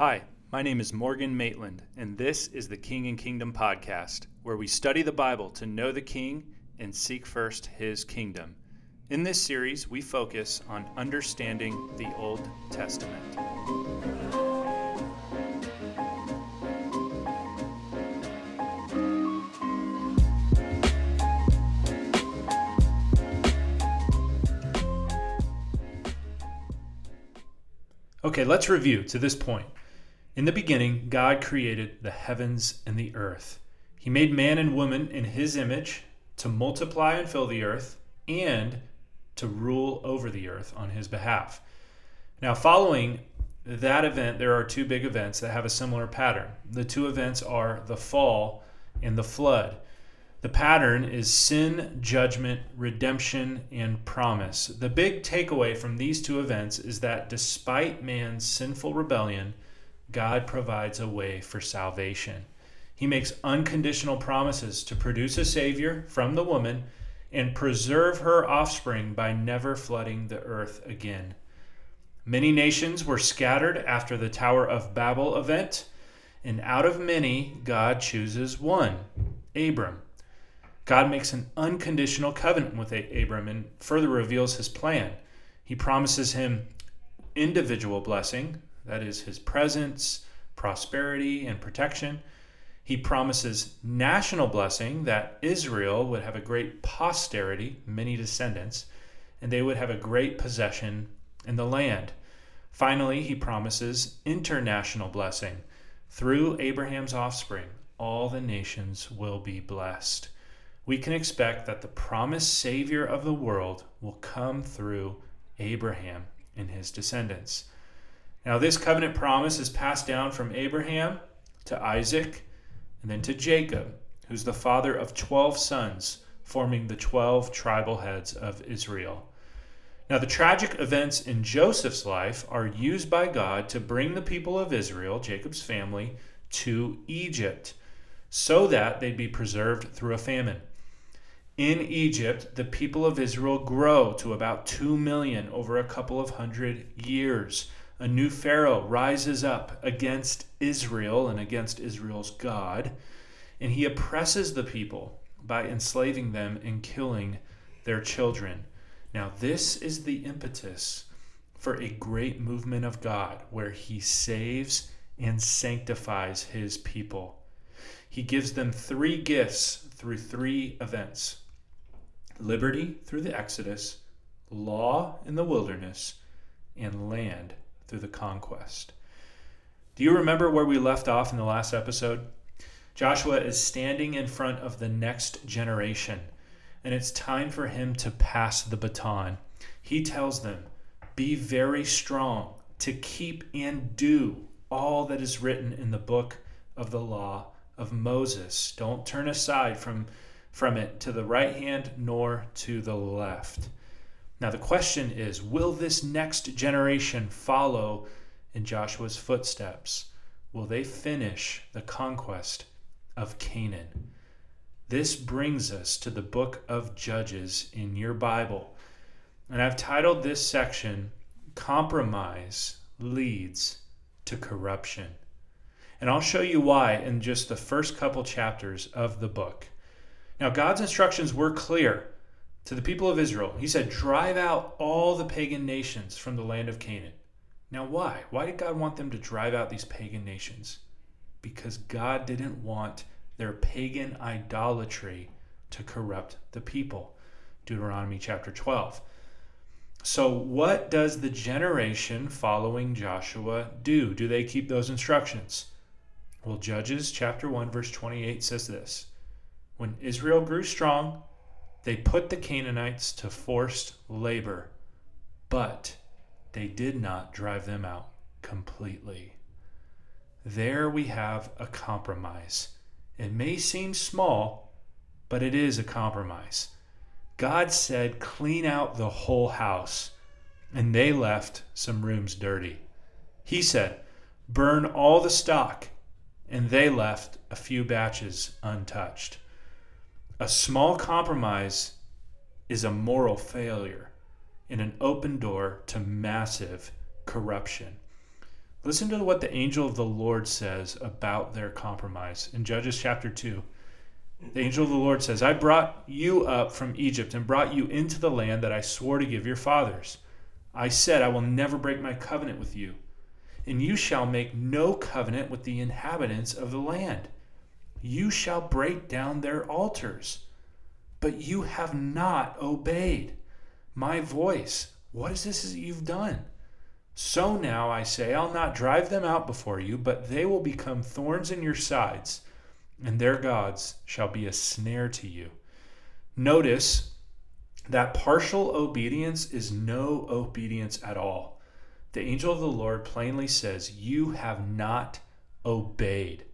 Hi, my name is Morgan Maitland, and this is the King and Kingdom podcast, where we study the Bible to know the King and seek first his kingdom. In this series, we focus on understanding the Old Testament. Okay, let's review to this point. In the beginning, God created the heavens and the earth. He made man and woman in his image to multiply and fill the earth and to rule over the earth on his behalf. Now, following that event, there are two big events that have a similar pattern. The two events are the fall and the flood. The pattern is sin, judgment, redemption, and promise. The big takeaway from these two events is that despite man's sinful rebellion, God provides a way for salvation. He makes unconditional promises to produce a Savior from the woman and preserve her offspring by never flooding the earth again. Many nations were scattered after the Tower of Babel event, and out of many, God chooses one Abram. God makes an unconditional covenant with Abram and further reveals his plan. He promises him individual blessing, that is, his presence, prosperity, and protection. He promises national blessing that Israel would have a great posterity, many descendants, and they would have a great possession in the land. Finally, he promises international blessing. Through Abraham's offspring, all the nations will be blessed we can expect that the promised Savior of the world will come through Abraham and his descendants. Now, this covenant promise is passed down from Abraham to Isaac and then to Jacob, who's the father of 12 sons, forming the 12 tribal heads of Israel. Now, the tragic events in Joseph's life are used by God to bring the people of Israel, Jacob's family, to Egypt so that they'd be preserved through a famine. In Egypt, the people of Israel grow to about 2 million over a couple of hundred years. A new Pharaoh rises up against Israel and against Israel's God, and he oppresses the people by enslaving them and killing their children. Now, this is the impetus for a great movement of God where he saves and sanctifies his people. He gives them three gifts through three events liberty through the Exodus, law in the wilderness, and land through the conquest. Do you remember where we left off in the last episode? Joshua is standing in front of the next generation, and it's time for him to pass the baton. He tells them, Be very strong to keep and do all that is written in the book of the law of Moses. Don't turn aside from from it to the right hand nor to the left. Now, the question is will this next generation follow in Joshua's footsteps? Will they finish the conquest of Canaan? This brings us to the book of Judges in your Bible. And I've titled this section, Compromise Leads to Corruption. And I'll show you why in just the first couple chapters of the book. Now, God's instructions were clear to the people of Israel. He said, Drive out all the pagan nations from the land of Canaan. Now, why? Why did God want them to drive out these pagan nations? Because God didn't want their pagan idolatry to corrupt the people. Deuteronomy chapter 12. So, what does the generation following Joshua do? Do they keep those instructions? Well, Judges chapter 1, verse 28 says this when Israel grew strong, they put the Canaanites to forced labor, but they did not drive them out completely. There we have a compromise. It may seem small, but it is a compromise. God said, clean out the whole house, and they left some rooms dirty. He said, burn all the stock, and they left a few batches untouched. A small compromise is a moral failure and an open door to massive corruption. Listen to what the angel of the Lord says about their compromise in Judges chapter 2. The angel of the Lord says, I brought you up from Egypt and brought you into the land that I swore to give your fathers. I said, I will never break my covenant with you, and you shall make no covenant with the inhabitants of the land. You shall break down their altars, but you have not obeyed my voice. What is this that you've done? So now I say, I'll not drive them out before you, but they will become thorns in your sides, and their gods shall be a snare to you. Notice that partial obedience is no obedience at all. The angel of the Lord plainly says, You have not obeyed.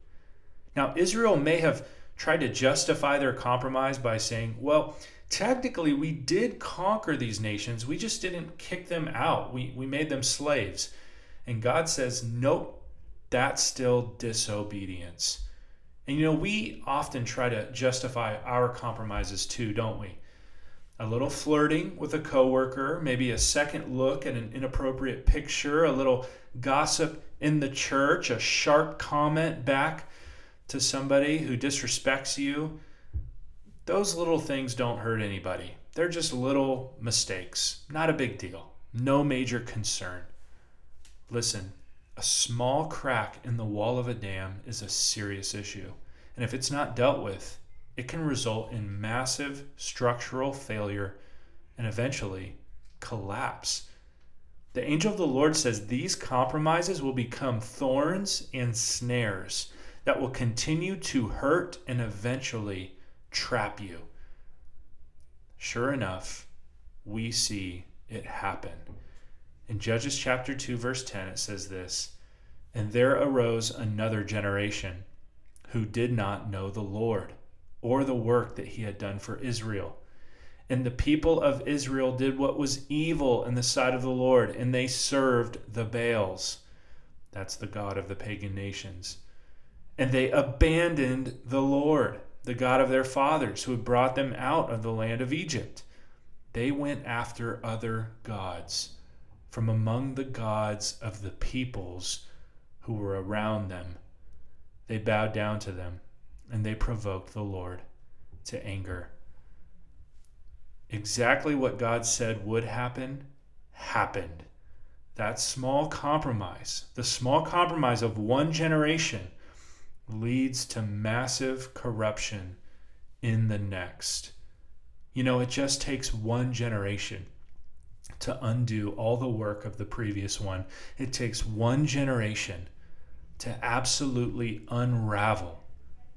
Now, Israel may have tried to justify their compromise by saying, Well, technically we did conquer these nations. We just didn't kick them out. We, we made them slaves. And God says, nope, that's still disobedience. And you know, we often try to justify our compromises too, don't we? A little flirting with a coworker, maybe a second look at an inappropriate picture, a little gossip in the church, a sharp comment back to somebody who disrespects you those little things don't hurt anybody. They're just little mistakes. Not a big deal. No major concern. Listen, a small crack in the wall of a dam is a serious issue. And if it's not dealt with, it can result in massive structural failure and eventually collapse. The angel of the Lord says these compromises will become thorns and snares that will continue to hurt and eventually trap you. Sure enough, we see it happen. In Judges chapter 2, verse 10, it says this And there arose another generation who did not know the Lord or the work that he had done for Israel. And the people of Israel did what was evil in the sight of the Lord, and they served the Baals. That's the God of the pagan nations. And they abandoned the Lord the God of their fathers, who had brought them out of the land of Egypt. They went after other gods from among the gods of the peoples who were around them. They bowed down to them, and they provoked the Lord to anger. Exactly what God said would happen happened. That small compromise, the small compromise of one generation, leads to massive corruption in the next. You know, it just takes one generation to undo all the work of the previous one. It takes one generation to absolutely unravel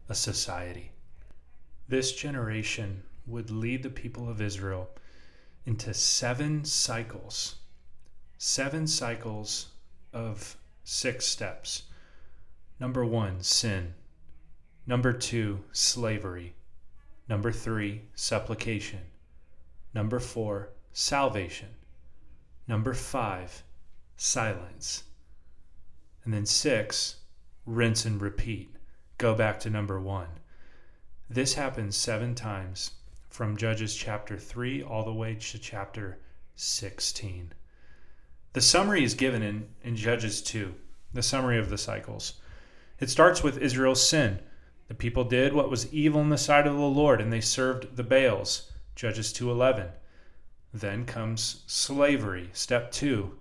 a society. This generation would lead the people of Israel into seven cycles, seven cycles of six steps. Number one, sin. Number two, slavery. Number three, supplication. Number four, salvation. Number five, silence. And then six, rinse and repeat. Go back to number one. This happens seven times from Judges chapter 3 all the way to chapter 16. The summary is given in, in Judges 2, the summary of the cycles. It starts with Israel's sin. The people did what was evil in the sight of the Lord, and they served the Baals. Judges 2:11. Then comes slavery, step 2.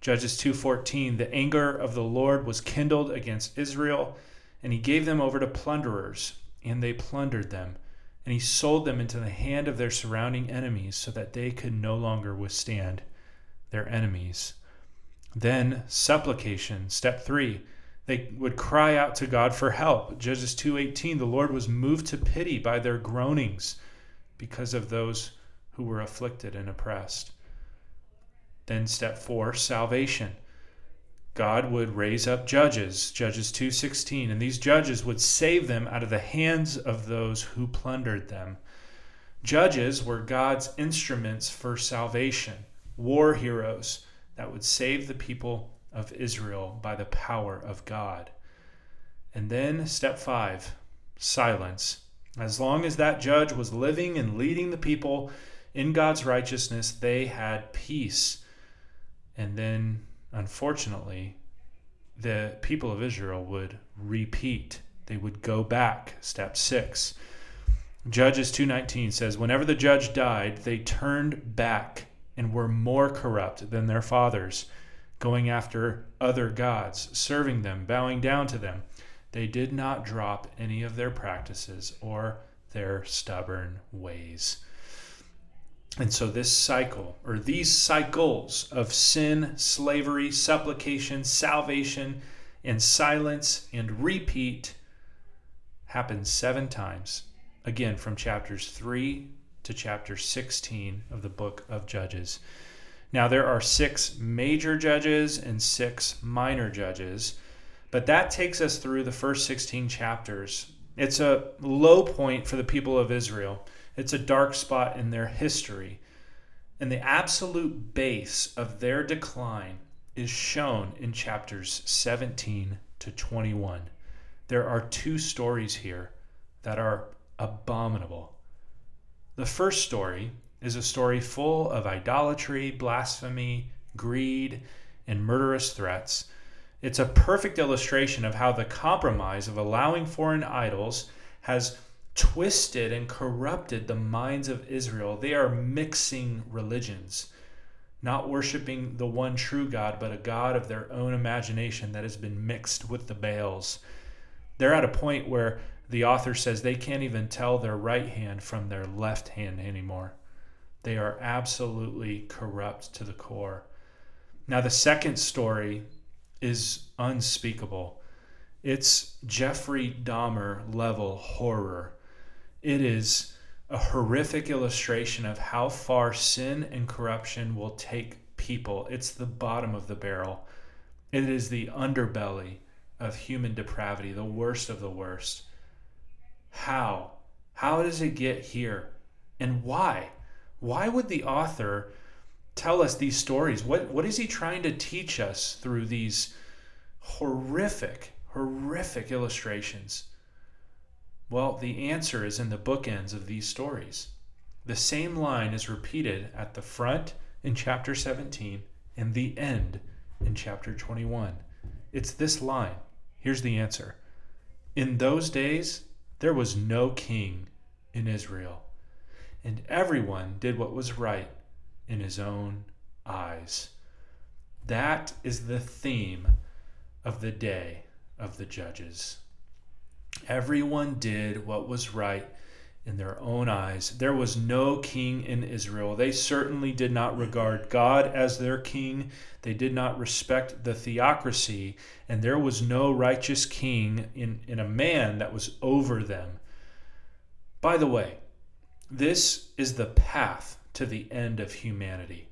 Judges 2:14. The anger of the Lord was kindled against Israel, and he gave them over to plunderers, and they plundered them. And he sold them into the hand of their surrounding enemies so that they could no longer withstand their enemies. Then supplication, step 3 they would cry out to God for help. Judges 2:18 the Lord was moved to pity by their groanings because of those who were afflicted and oppressed. Then step 4 salvation. God would raise up judges, Judges 2:16, and these judges would save them out of the hands of those who plundered them. Judges were God's instruments for salvation, war heroes that would save the people of Israel by the power of God. And then, step five silence. As long as that judge was living and leading the people in God's righteousness, they had peace. And then, unfortunately, the people of Israel would repeat. They would go back. Step 6. Judges 2:19 says whenever the judge died, they turned back and were more corrupt than their fathers, going after other gods, serving them, bowing down to them. They did not drop any of their practices or their stubborn ways. And so, this cycle, or these cycles of sin, slavery, supplication, salvation, and silence and repeat happens seven times. Again, from chapters 3 to chapter 16 of the book of Judges. Now, there are six major judges and six minor judges, but that takes us through the first 16 chapters. It's a low point for the people of Israel it's a dark spot in their history. And the absolute base of their decline is shown in chapters 17 to 21. There are two stories here that are abominable. The first story is a story full of idolatry, blasphemy, greed, and murderous threats. It's a perfect illustration of how the compromise of allowing foreign idols has twisted and corrupted the minds of Israel. They are mixing religions, not worshiping the one true God, but a God of their own imagination that has been mixed with the Baals. They're at a point where the author says they can't even tell their right hand from their left hand anymore. They are absolutely corrupt to the core. Now, the second story is unspeakable. It's Jeffrey Dahmer level horror. It is a horrific illustration of how far sin and corruption will take people. It's the bottom of the barrel, it is the underbelly of human depravity, the worst of the worst. How? How does it get here? And why? Why would the author tell us these stories? What, what is he trying to teach us through these horrific, horrific illustrations? Well, the answer is in the bookends of these stories. The same line is repeated at the front in chapter 17 and the end in chapter 21. It's this line. Here's the answer In those days, there was no king in Israel, and everyone did what was right in his own eyes. That is the theme of the day of the judges. Everyone did what was right in their own eyes. There was no king in Israel. They certainly did not regard God as their king. They did not respect the theocracy, and there was no righteous king in, in a man that was over them. By the way, this is the path to the end of humanity.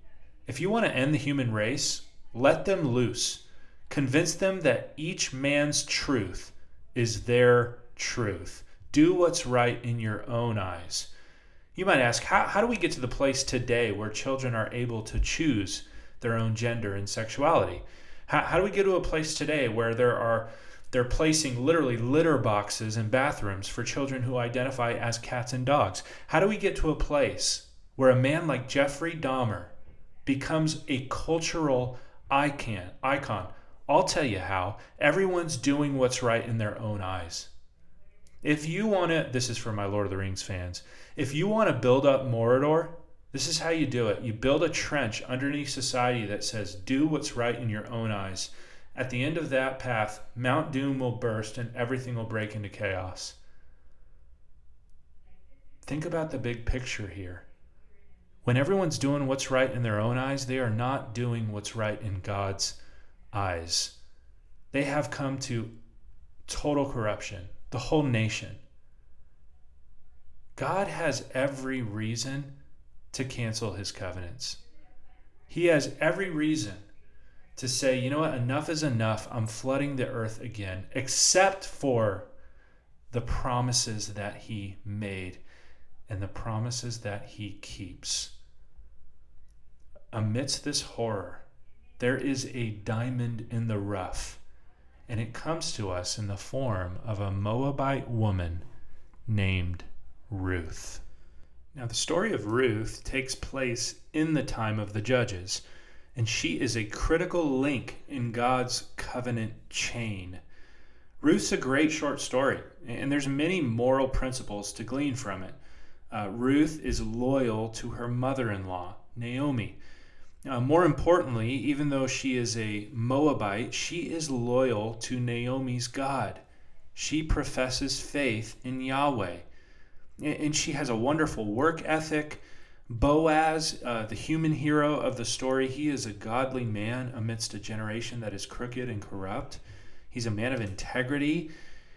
If you want to end the human race, let them loose. Convince them that each man's truth is their truth. Do what's right in your own eyes. You might ask, how, how do we get to the place today where children are able to choose their own gender and sexuality? How, how do we get to a place today where there are they're placing literally litter boxes in bathrooms for children who identify as cats and dogs? How do we get to a place where a man like Jeffrey Dahmer becomes a cultural icon? Icon. I'll tell you how. Everyone's doing what's right in their own eyes. If you want to, this is for my Lord of the Rings fans. If you want to build up Mordor, this is how you do it. You build a trench underneath society that says, do what's right in your own eyes. At the end of that path, Mount Doom will burst and everything will break into chaos. Think about the big picture here. When everyone's doing what's right in their own eyes, they are not doing what's right in God's eyes. They have come to total corruption the whole nation. God has every reason to cancel his covenants. He has every reason to say, you know what, enough is enough. I'm flooding the earth again, except for the promises that he made and the promises that he keeps. Amidst this horror, there is a diamond in the rough and it comes to us in the form of a Moabite woman named Ruth. Now, the story of Ruth takes place in the time of the judges. And she is a critical link in God's covenant chain. Ruth's a great short story, and there's many moral principles to glean from it. Uh, Ruth is loyal to her mother-in-law, Naomi. Uh, more importantly, even though she is a Moabite, she is loyal to Naomi's God. She professes faith in Yahweh. And she has a wonderful work ethic. Boaz, uh, the human hero of the story, he is a godly man amidst a generation that is crooked and corrupt. He's a man of integrity.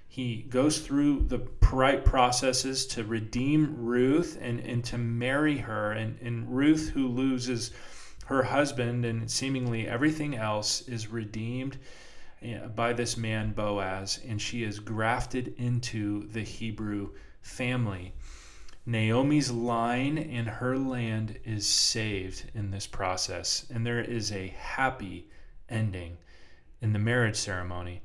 He goes through the right processes to redeem Ruth and, and to marry her. And, and Ruth, who loses her husband and seemingly everything else, is redeemed by this man Boaz, and she is grafted into the Hebrew family. Naomi's line and her land is saved in this process, and there is a happy ending in the marriage ceremony.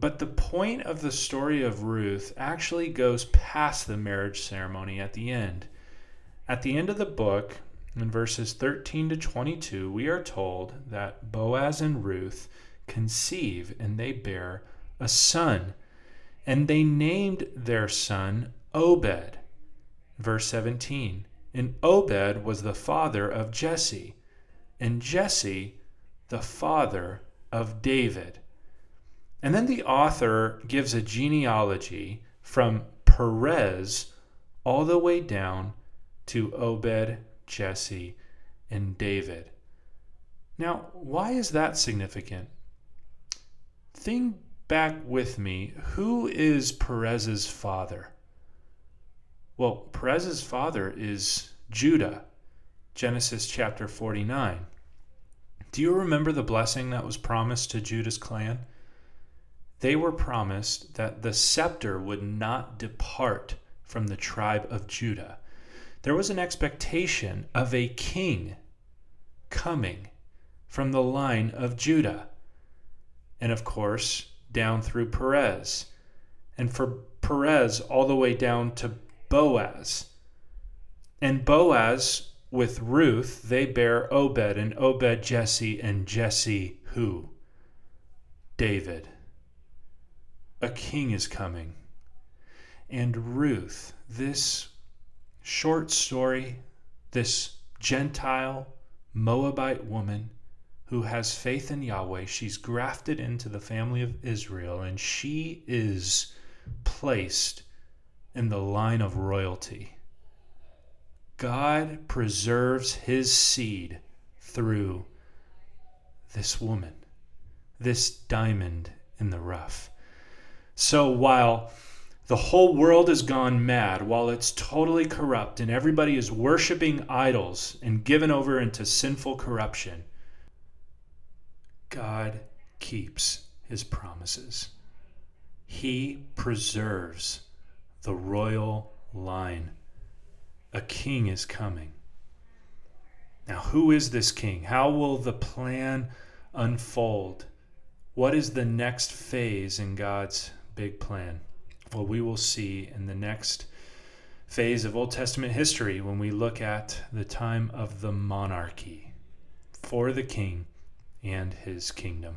But the point of the story of Ruth actually goes past the marriage ceremony at the end. At the end of the book, in verses 13 to 22, we are told that Boaz and Ruth conceive and they bear a son. And they named their son Obed. Verse 17 And Obed was the father of Jesse, and Jesse the father of David. And then the author gives a genealogy from Perez all the way down to Obed, Jesse, and David. Now, why is that significant? think back with me who is Perez's father? Well, Perez's father is Judah, Genesis chapter 49. Do you remember the blessing that was promised to Judah's clan? They were promised that the scepter would not depart from the tribe of Judah. There was an expectation of a king coming from the line of Judah and of course down through Perez, and for Perez all the way down to Boaz. And Boaz with Ruth, they bear Obed, and Obed Jesse, and Jesse who? David. A king is coming. And Ruth, this short story, this Gentile Moabite woman, who has faith in Yahweh. She's grafted into the family of Israel, and she is placed in the line of royalty. God preserves his seed through this woman, this diamond in the rough. So while the whole world has gone mad, while it's totally corrupt and everybody is worshiping idols and given over into sinful corruption, God keeps his promises. He preserves the royal line. A king is coming. Now, who is this king? How will the plan unfold? What is the next phase in God's big plan? Well, we will see in the next phase of Old Testament history when we look at the time of the monarchy for the king and his kingdom.